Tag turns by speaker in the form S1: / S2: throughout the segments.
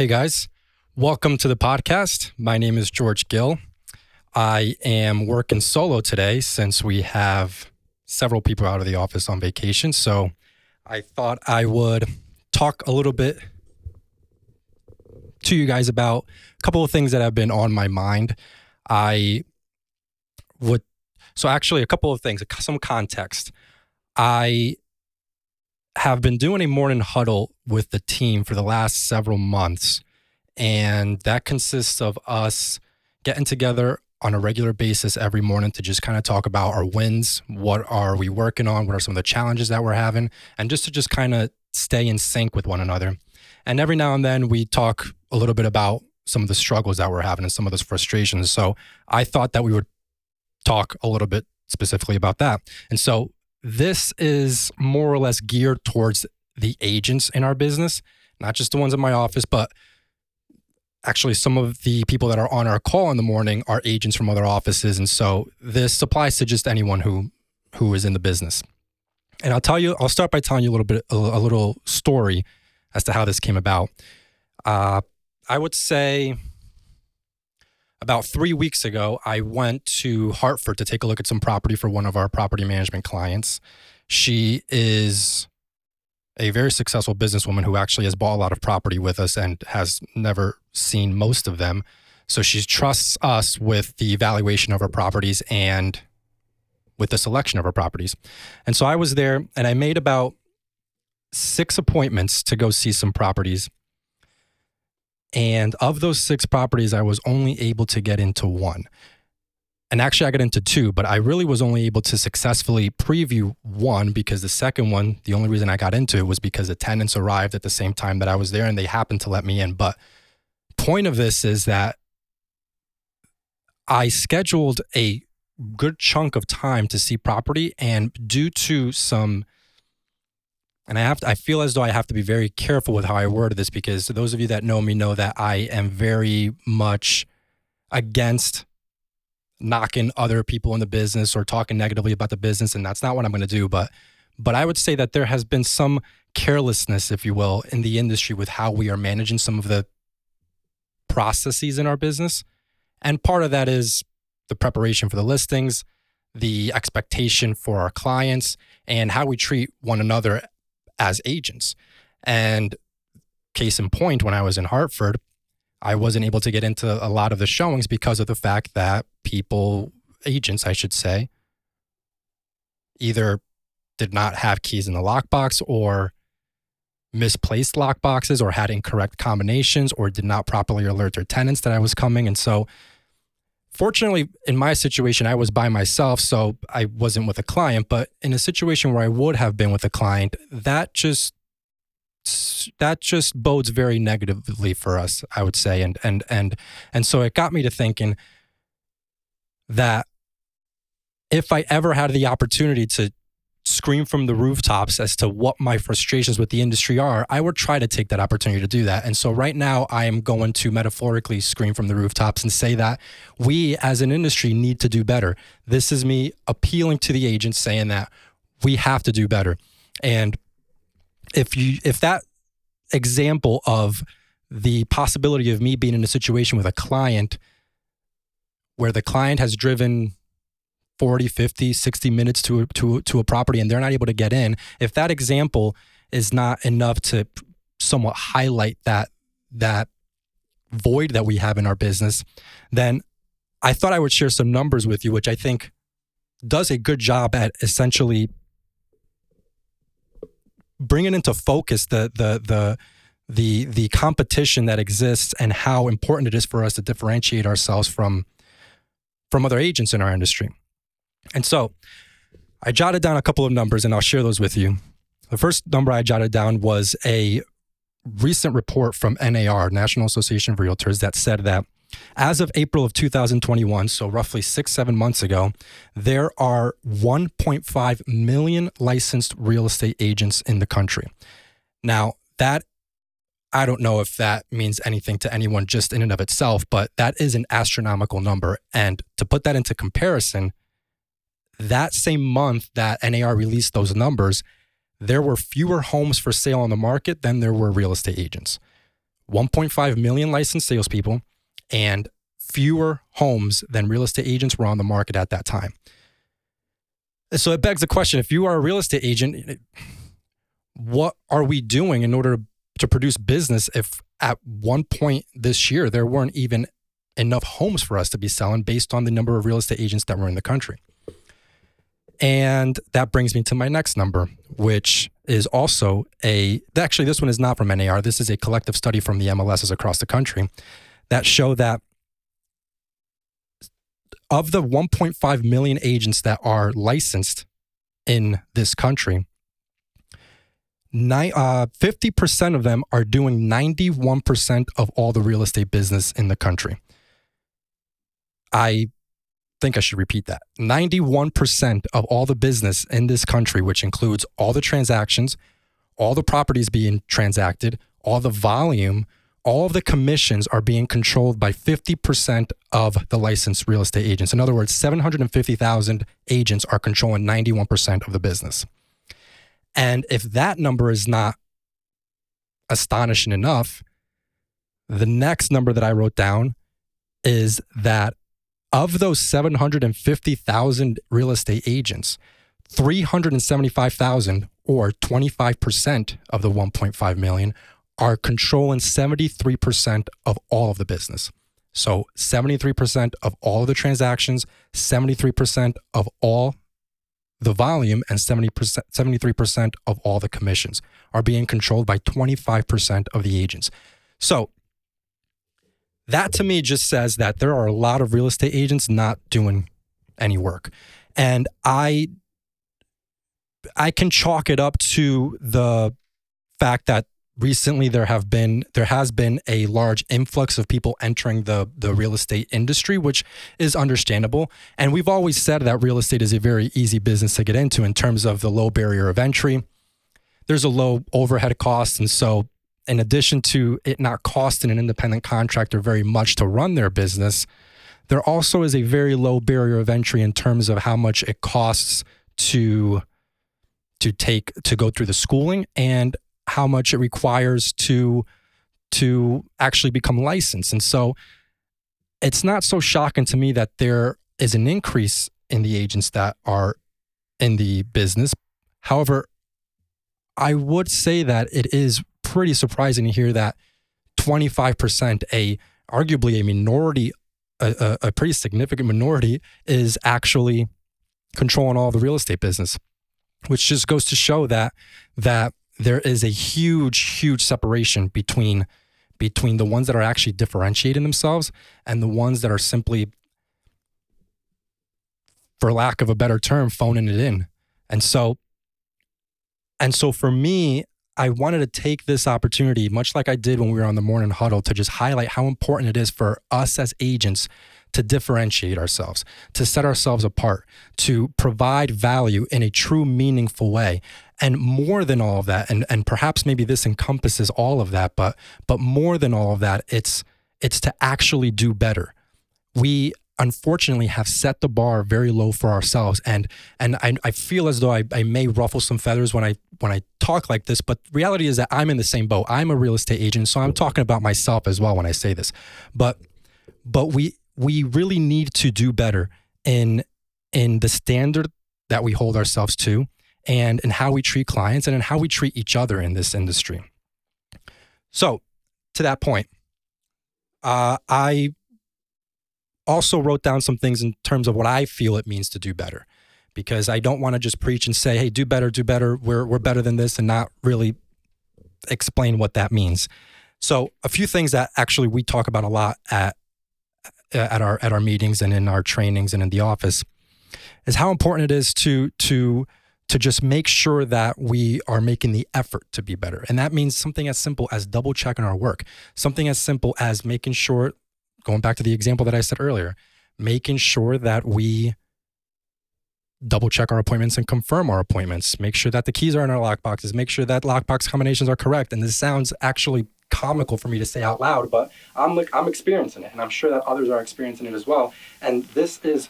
S1: Hey guys, welcome to the podcast. My name is George Gill. I am working solo today since we have several people out of the office on vacation. So I thought I would talk a little bit to you guys about a couple of things that have been on my mind. I would, so actually, a couple of things, some context. I have been doing a morning huddle with the team for the last several months. And that consists of us getting together on a regular basis every morning to just kind of talk about our wins, what are we working on, what are some of the challenges that we're having, and just to just kind of stay in sync with one another. And every now and then we talk a little bit about some of the struggles that we're having and some of those frustrations. So I thought that we would talk a little bit specifically about that. And so this is more or less geared towards the agents in our business, not just the ones in my office, but actually some of the people that are on our call in the morning are agents from other offices. And so this applies to just anyone who who is in the business. And I'll tell you, I'll start by telling you a little bit, a, a little story as to how this came about. Uh, I would say about three weeks ago, I went to Hartford to take a look at some property for one of our property management clients. She is a very successful businesswoman who actually has bought a lot of property with us and has never seen most of them. So she trusts us with the evaluation of her properties and with the selection of her properties. And so I was there and I made about six appointments to go see some properties. And of those six properties, I was only able to get into one. And actually, I got into two, but I really was only able to successfully preview one because the second one, the only reason I got into it was because the tenants arrived at the same time that I was there and they happened to let me in. But point of this is that I scheduled a good chunk of time to see property and due to some and I have to, I feel as though I have to be very careful with how I word this because those of you that know me know that I am very much against knocking other people in the business or talking negatively about the business and that's not what I'm going to do but but I would say that there has been some carelessness if you will in the industry with how we are managing some of the processes in our business. And part of that is the preparation for the listings the expectation for our clients and how we treat one another as agents and case in point when I was in Hartford I wasn't able to get into a lot of the showings because of the fact that people, agents, I should say, either did not have keys in the lockbox or misplaced lockboxes or had incorrect combinations or did not properly alert their tenants that I was coming. And so, fortunately, in my situation, I was by myself, so I wasn't with a client. But in a situation where I would have been with a client, that just that just bodes very negatively for us, I would say. And and and and so it got me to thinking that if I ever had the opportunity to scream from the rooftops as to what my frustrations with the industry are, I would try to take that opportunity to do that. And so right now I am going to metaphorically scream from the rooftops and say that we as an industry need to do better. This is me appealing to the agents saying that we have to do better. And if you if that example of the possibility of me being in a situation with a client where the client has driven 40 50 60 minutes to a, to, to a property and they're not able to get in if that example is not enough to somewhat highlight that that void that we have in our business then i thought i would share some numbers with you which i think does a good job at essentially bringing into focus the the the the the competition that exists and how important it is for us to differentiate ourselves from from other agents in our industry. And so I jotted down a couple of numbers and I'll share those with you. The first number I jotted down was a recent report from NAR, National Association of Realtors, that said that as of April of 2021, so roughly six, seven months ago, there are 1.5 million licensed real estate agents in the country. Now, that I don't know if that means anything to anyone just in and of itself, but that is an astronomical number. And to put that into comparison, that same month that NAR released those numbers, there were fewer homes for sale on the market than there were real estate agents 1.5 million licensed salespeople and fewer homes than real estate agents were on the market at that time. So it begs the question if you are a real estate agent, what are we doing in order to produce business if at one point this year there weren't even enough homes for us to be selling based on the number of real estate agents that were in the country? And that brings me to my next number, which is also a, actually, this one is not from NAR. This is a collective study from the MLSs across the country that show that of the 1.5 million agents that are licensed in this country, uh, 50% of them are doing 91% of all the real estate business in the country. I think I should repeat that. 91% of all the business in this country, which includes all the transactions, all the properties being transacted, all the volume, all of the commissions are being controlled by 50% of the licensed real estate agents. In other words, 750,000 agents are controlling 91% of the business. And if that number is not astonishing enough, the next number that I wrote down is that of those 750,000 real estate agents, 375,000 or 25% of the 1.5 million are controlling 73% of all of the business. So 73% of all of the transactions, 73% of all the volume, and 70%, 73% of all the commissions are being controlled by 25% of the agents. So that to me just says that there are a lot of real estate agents not doing any work. And I I can chalk it up to the fact that recently there have been there has been a large influx of people entering the the real estate industry which is understandable. And we've always said that real estate is a very easy business to get into in terms of the low barrier of entry. There's a low overhead cost. And so in addition to it not costing an independent contractor very much to run their business, there also is a very low barrier of entry in terms of how much it costs to to take to go through the schooling and how much it requires to to actually become licensed. And so it's not so shocking to me that there is an increase in the agents that are in the business. However, I would say that it is pretty surprising to hear that 25%, a arguably a minority, a, a, a pretty significant minority, is actually controlling all the real estate business, which just goes to show that that there is a huge, huge separation between between the ones that are actually differentiating themselves and the ones that are simply, for lack of a better term, phoning it in. And so, and so for me, I wanted to take this opportunity, much like I did when we were on the morning huddle, to just highlight how important it is for us as agents to differentiate ourselves, to set ourselves apart, to provide value in a true, meaningful way. And more than all of that, and, and perhaps maybe this encompasses all of that, but but more than all of that, it's it's to actually do better. We unfortunately have set the bar very low for ourselves and and I, I feel as though I, I may ruffle some feathers when I when I talk like this but reality is that I'm in the same boat. I'm a real estate agent so I'm talking about myself as well when I say this. But but we we really need to do better in in the standard that we hold ourselves to and in how we treat clients and in how we treat each other in this industry. So to that point uh, I also wrote down some things in terms of what I feel it means to do better because I don't want to just preach and say, hey, do better, do better. We're, we're better than this and not really explain what that means. So a few things that actually we talk about a lot at at our at our meetings and in our trainings and in the office is how important it is to to to just make sure that we are making the effort to be better. And that means something as simple as double checking our work, something as simple as making sure going back to the example that I said earlier, making sure that we double check our appointments and confirm our appointments, make sure that the keys are in our lockboxes, make sure that lockbox combinations are correct. And this sounds actually comical for me to say out loud, but I'm like I'm experiencing it and I'm sure that others are experiencing it as well. And this is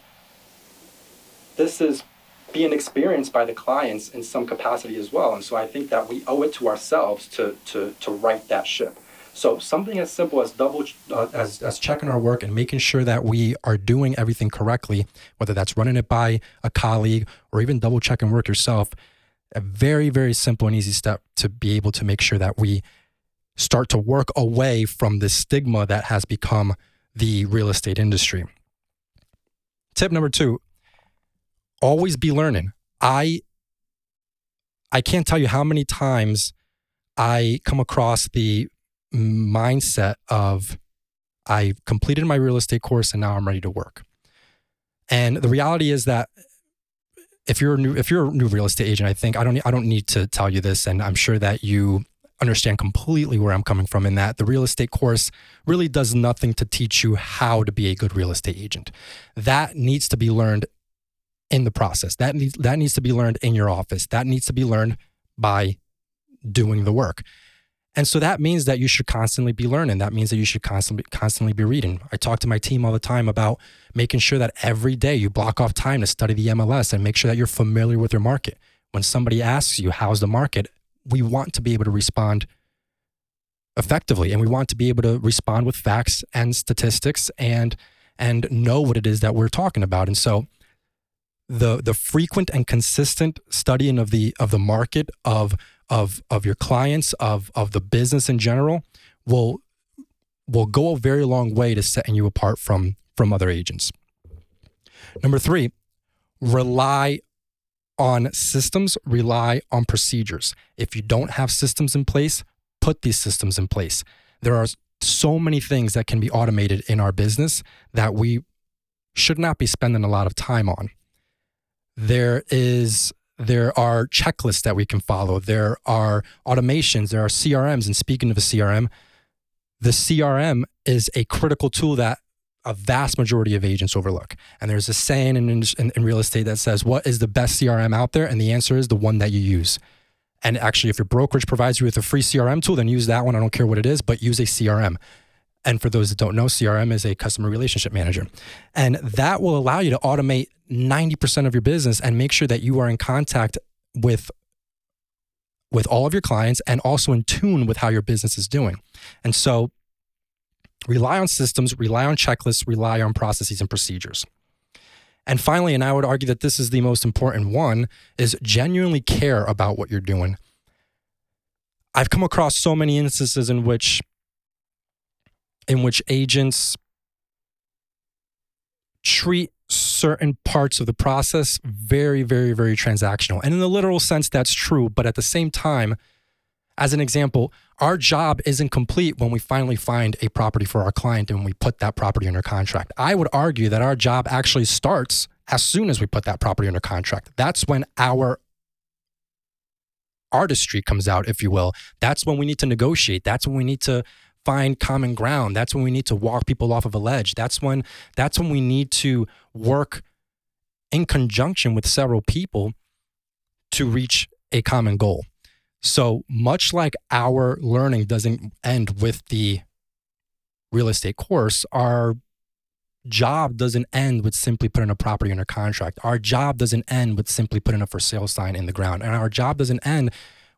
S1: this is being experienced by the clients in some capacity as well. And so I think that we owe it to ourselves to to to right that ship. So something as simple as double uh, as as checking our work and making sure that we are doing everything correctly, whether that's running it by a colleague or even double checking work yourself, a very very simple and easy step to be able to make sure that we start to work away from the stigma that has become the real estate industry. Tip number 2, always be learning. I I can't tell you how many times I come across the mindset of I completed my real estate course and now I'm ready to work. And the reality is that if you're a new if you're a new real estate agent, I think I don't I don't need to tell you this, and I'm sure that you understand completely where I'm coming from in that the real estate course really does nothing to teach you how to be a good real estate agent. That needs to be learned in the process. That needs that needs to be learned in your office. That needs to be learned by doing the work. And so that means that you should constantly be learning. That means that you should constantly constantly be reading. I talk to my team all the time about making sure that every day you block off time to study the MLS and make sure that you're familiar with your market. When somebody asks you how's the market, we want to be able to respond effectively and we want to be able to respond with facts and statistics and and know what it is that we're talking about. And so the the frequent and consistent studying of the of the market of of of your clients of of the business in general will will go a very long way to setting you apart from from other agents. Number 3, rely on systems, rely on procedures. If you don't have systems in place, put these systems in place. There are so many things that can be automated in our business that we should not be spending a lot of time on. There is there are checklists that we can follow. There are automations. There are CRMs. And speaking of a CRM, the CRM is a critical tool that a vast majority of agents overlook. And there's a saying in, in, in, real estate that says, What is the best CRM out there? And the answer is the one that you use. And actually, if your brokerage provides you with a free CRM tool, then use that one. I don't care what it is, but use a CRM. And for those that don't know, CRM is a customer relationship manager. And that will allow you to automate 90% of your business and make sure that you are in contact with with all of your clients and also in tune with how your business is doing. And so rely on systems, rely on checklists, rely on processes and procedures. And finally, and I would argue that this is the most important one, is genuinely care about what you're doing. I've come across so many instances in which in which agents treat certain parts of the process very, very, very transactional. And in the literal sense, that's true. But at the same time, as an example, our job isn't complete when we finally find a property for our client and we put that property under contract. I would argue that our job actually starts as soon as we put that property under contract. That's when our artistry comes out, if you will. That's when we need to negotiate. That's when we need to find common ground. That's when we need to walk people off of a ledge. That's when that's when we need to work in conjunction with several people to reach a common goal. So much like our learning doesn't end with the real estate course, our job doesn't end with simply putting a property under contract. Our job doesn't end with simply putting a for sale sign in the ground. And our job doesn't end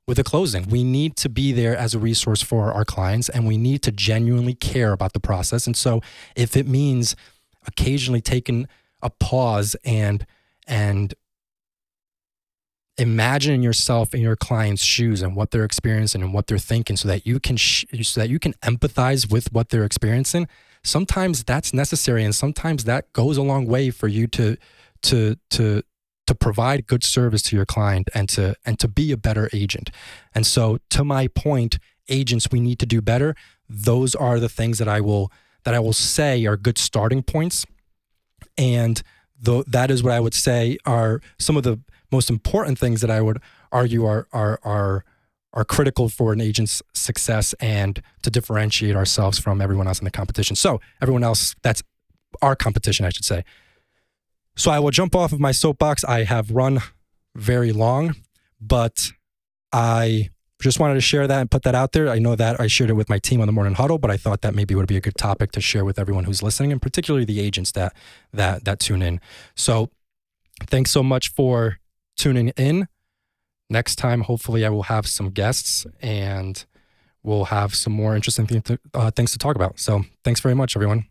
S1: with a closing. We need to be there as a resource for our clients and we need to genuinely care about the process. And so if it means occasionally taking a pause and and imagining yourself in your client's shoes and what they're experiencing and what they're thinking so that you can sh- so that you can empathize with what they're experiencing sometimes that's necessary and sometimes that goes a long way for you to to to to provide good service to your client and to and to be a better agent. And so to my point, agents we need to do better. Those are the things that I will that I will say are good starting points. And the, that is what I would say are some of the most important things that I would argue are are are are critical for an agent's success and to differentiate ourselves from everyone else in the competition. So everyone else, that's our competition, I should say. So I will jump off of my soapbox. I have run very long, but I just wanted to share that and put that out there. I know that I shared it with my team on the morning huddle, but I thought that maybe would be a good topic to share with everyone who's listening, and particularly the agents that that that tune in. So, thanks so much for tuning in. Next time, hopefully, I will have some guests and we'll have some more interesting to, uh, things to talk about. So thanks very much, everyone.